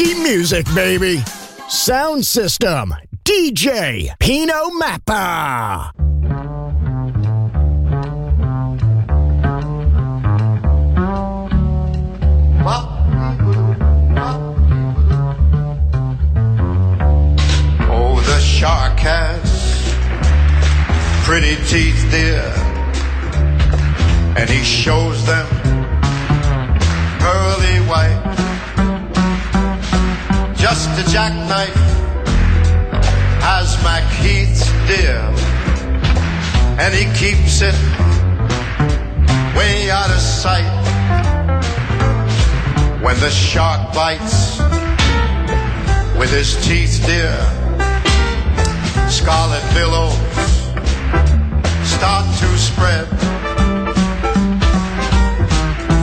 Funky music, baby. Sound system, DJ Pino Mappa. Oh, the shark has pretty teeth, dear, and he shows them pearly white. Just a jackknife has Heath's dear, and he keeps it way out of sight. When the shark bites with his teeth, dear, scarlet billows start to spread.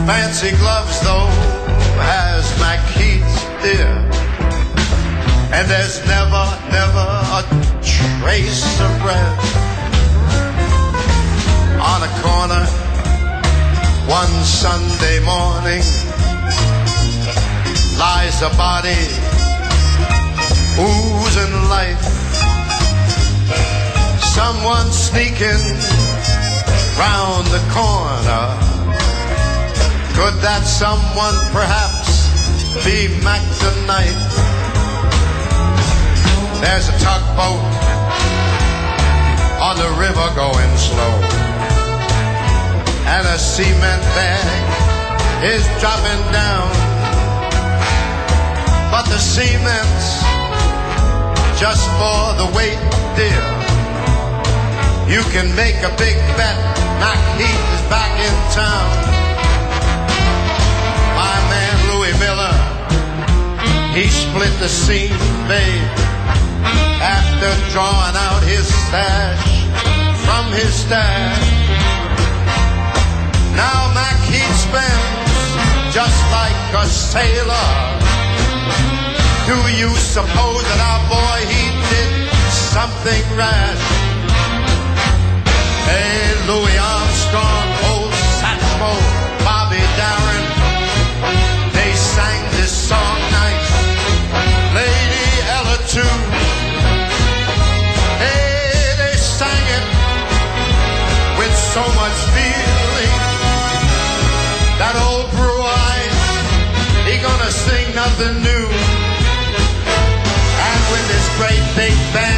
Fancy gloves, though, has Heath's dear. And there's never, never a trace of red. On a corner, one Sunday morning, lies a body oozing life. Someone sneaking round the corner. Could that someone perhaps be Mac tonight? There's a tugboat on the river going slow. And a cement bag is dropping down. But the cement's just for the weight, dear. You can make a big bet. Mac Heath is back in town. My man Louis Miller, he split the seam, babe, after drawing out his stash from his stash. Now Mac Heath spends just like a sailor. Do you suppose that our boy he did something rash? Hey, Louis Armstrong, old Satchmo, Bobby Darin, they sang this song nice. Lady Ella too. So much feeling. That old Blue Eyes, he gonna sing nothing new. And with this great big band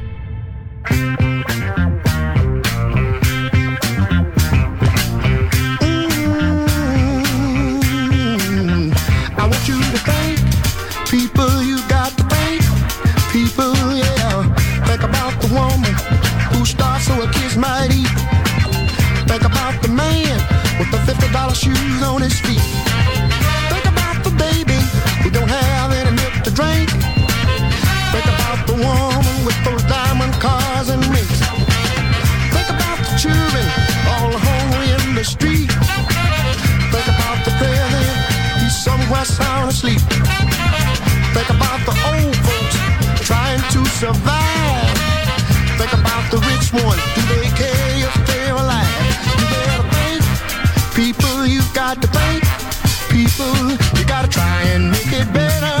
fool. You gotta try and make it better.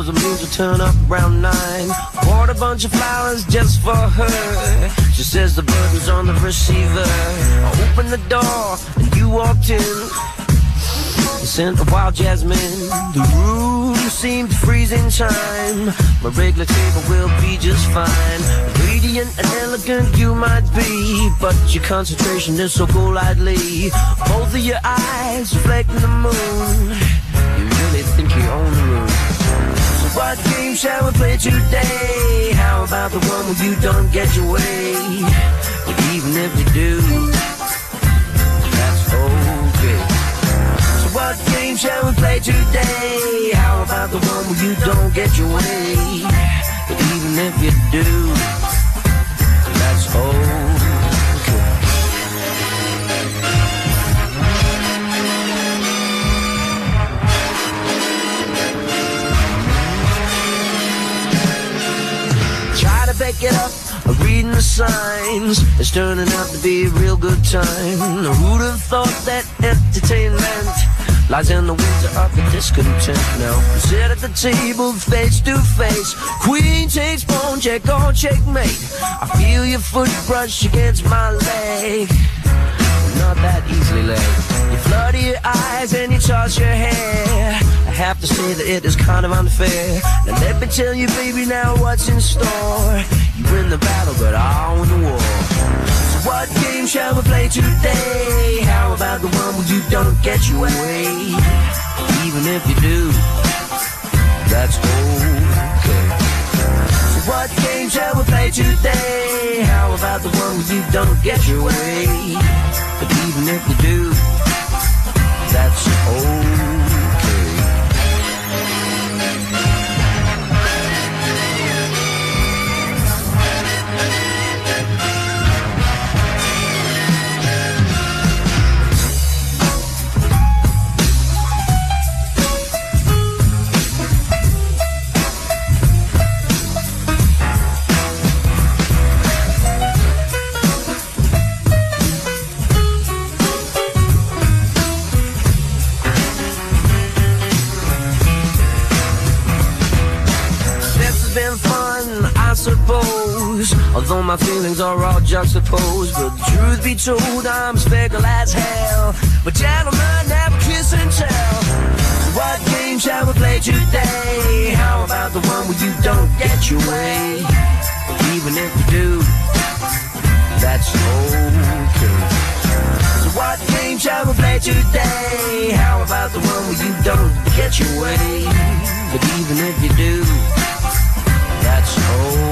It means we'll turn up around nine. Bought a bunch of flowers just for her. She says the burden's on the receiver. I opened the door and you walked in. The scent of wild jasmine. The room seemed freezing time. My regular table will be just fine. Radiant and elegant you might be, but your concentration is so golightly. Both of your eyes reflecting the moon. You really think you own the what game shall we play today? How about the one where you don't get your way? But even if you do, that's okay. So what game shall we play today? How about the one where you don't get your way? But even if you do, that's okay. It up, reading the signs. It's turning out to be a real good time. Who'd have thought that entertainment lies in the winter of the discontent? Now sit at the table face to face. Queen takes pawn, check on checkmate. I feel your foot brush against my leg. Not that easily laid. Flutter your eyes and you toss your hair. I have to say that it is kind of unfair. Now let me tell you, baby, now what's in store. You win the battle, but I win the war. So what game shall we play today? How about the one where you don't get your way? Even if you do, that's okay. So what game shall we play today? How about the one where you don't get your way? But even if you do, that's okay. My feelings are all juxtaposed. But truth be told, I'm fickle as hell. But gentlemen, have kiss and tell. What game shall we play today? How about the one where you don't get your way? But even if you do, that's okay. So what game shall we play today? How about the one where you don't get your way? But even if you do, that's okay.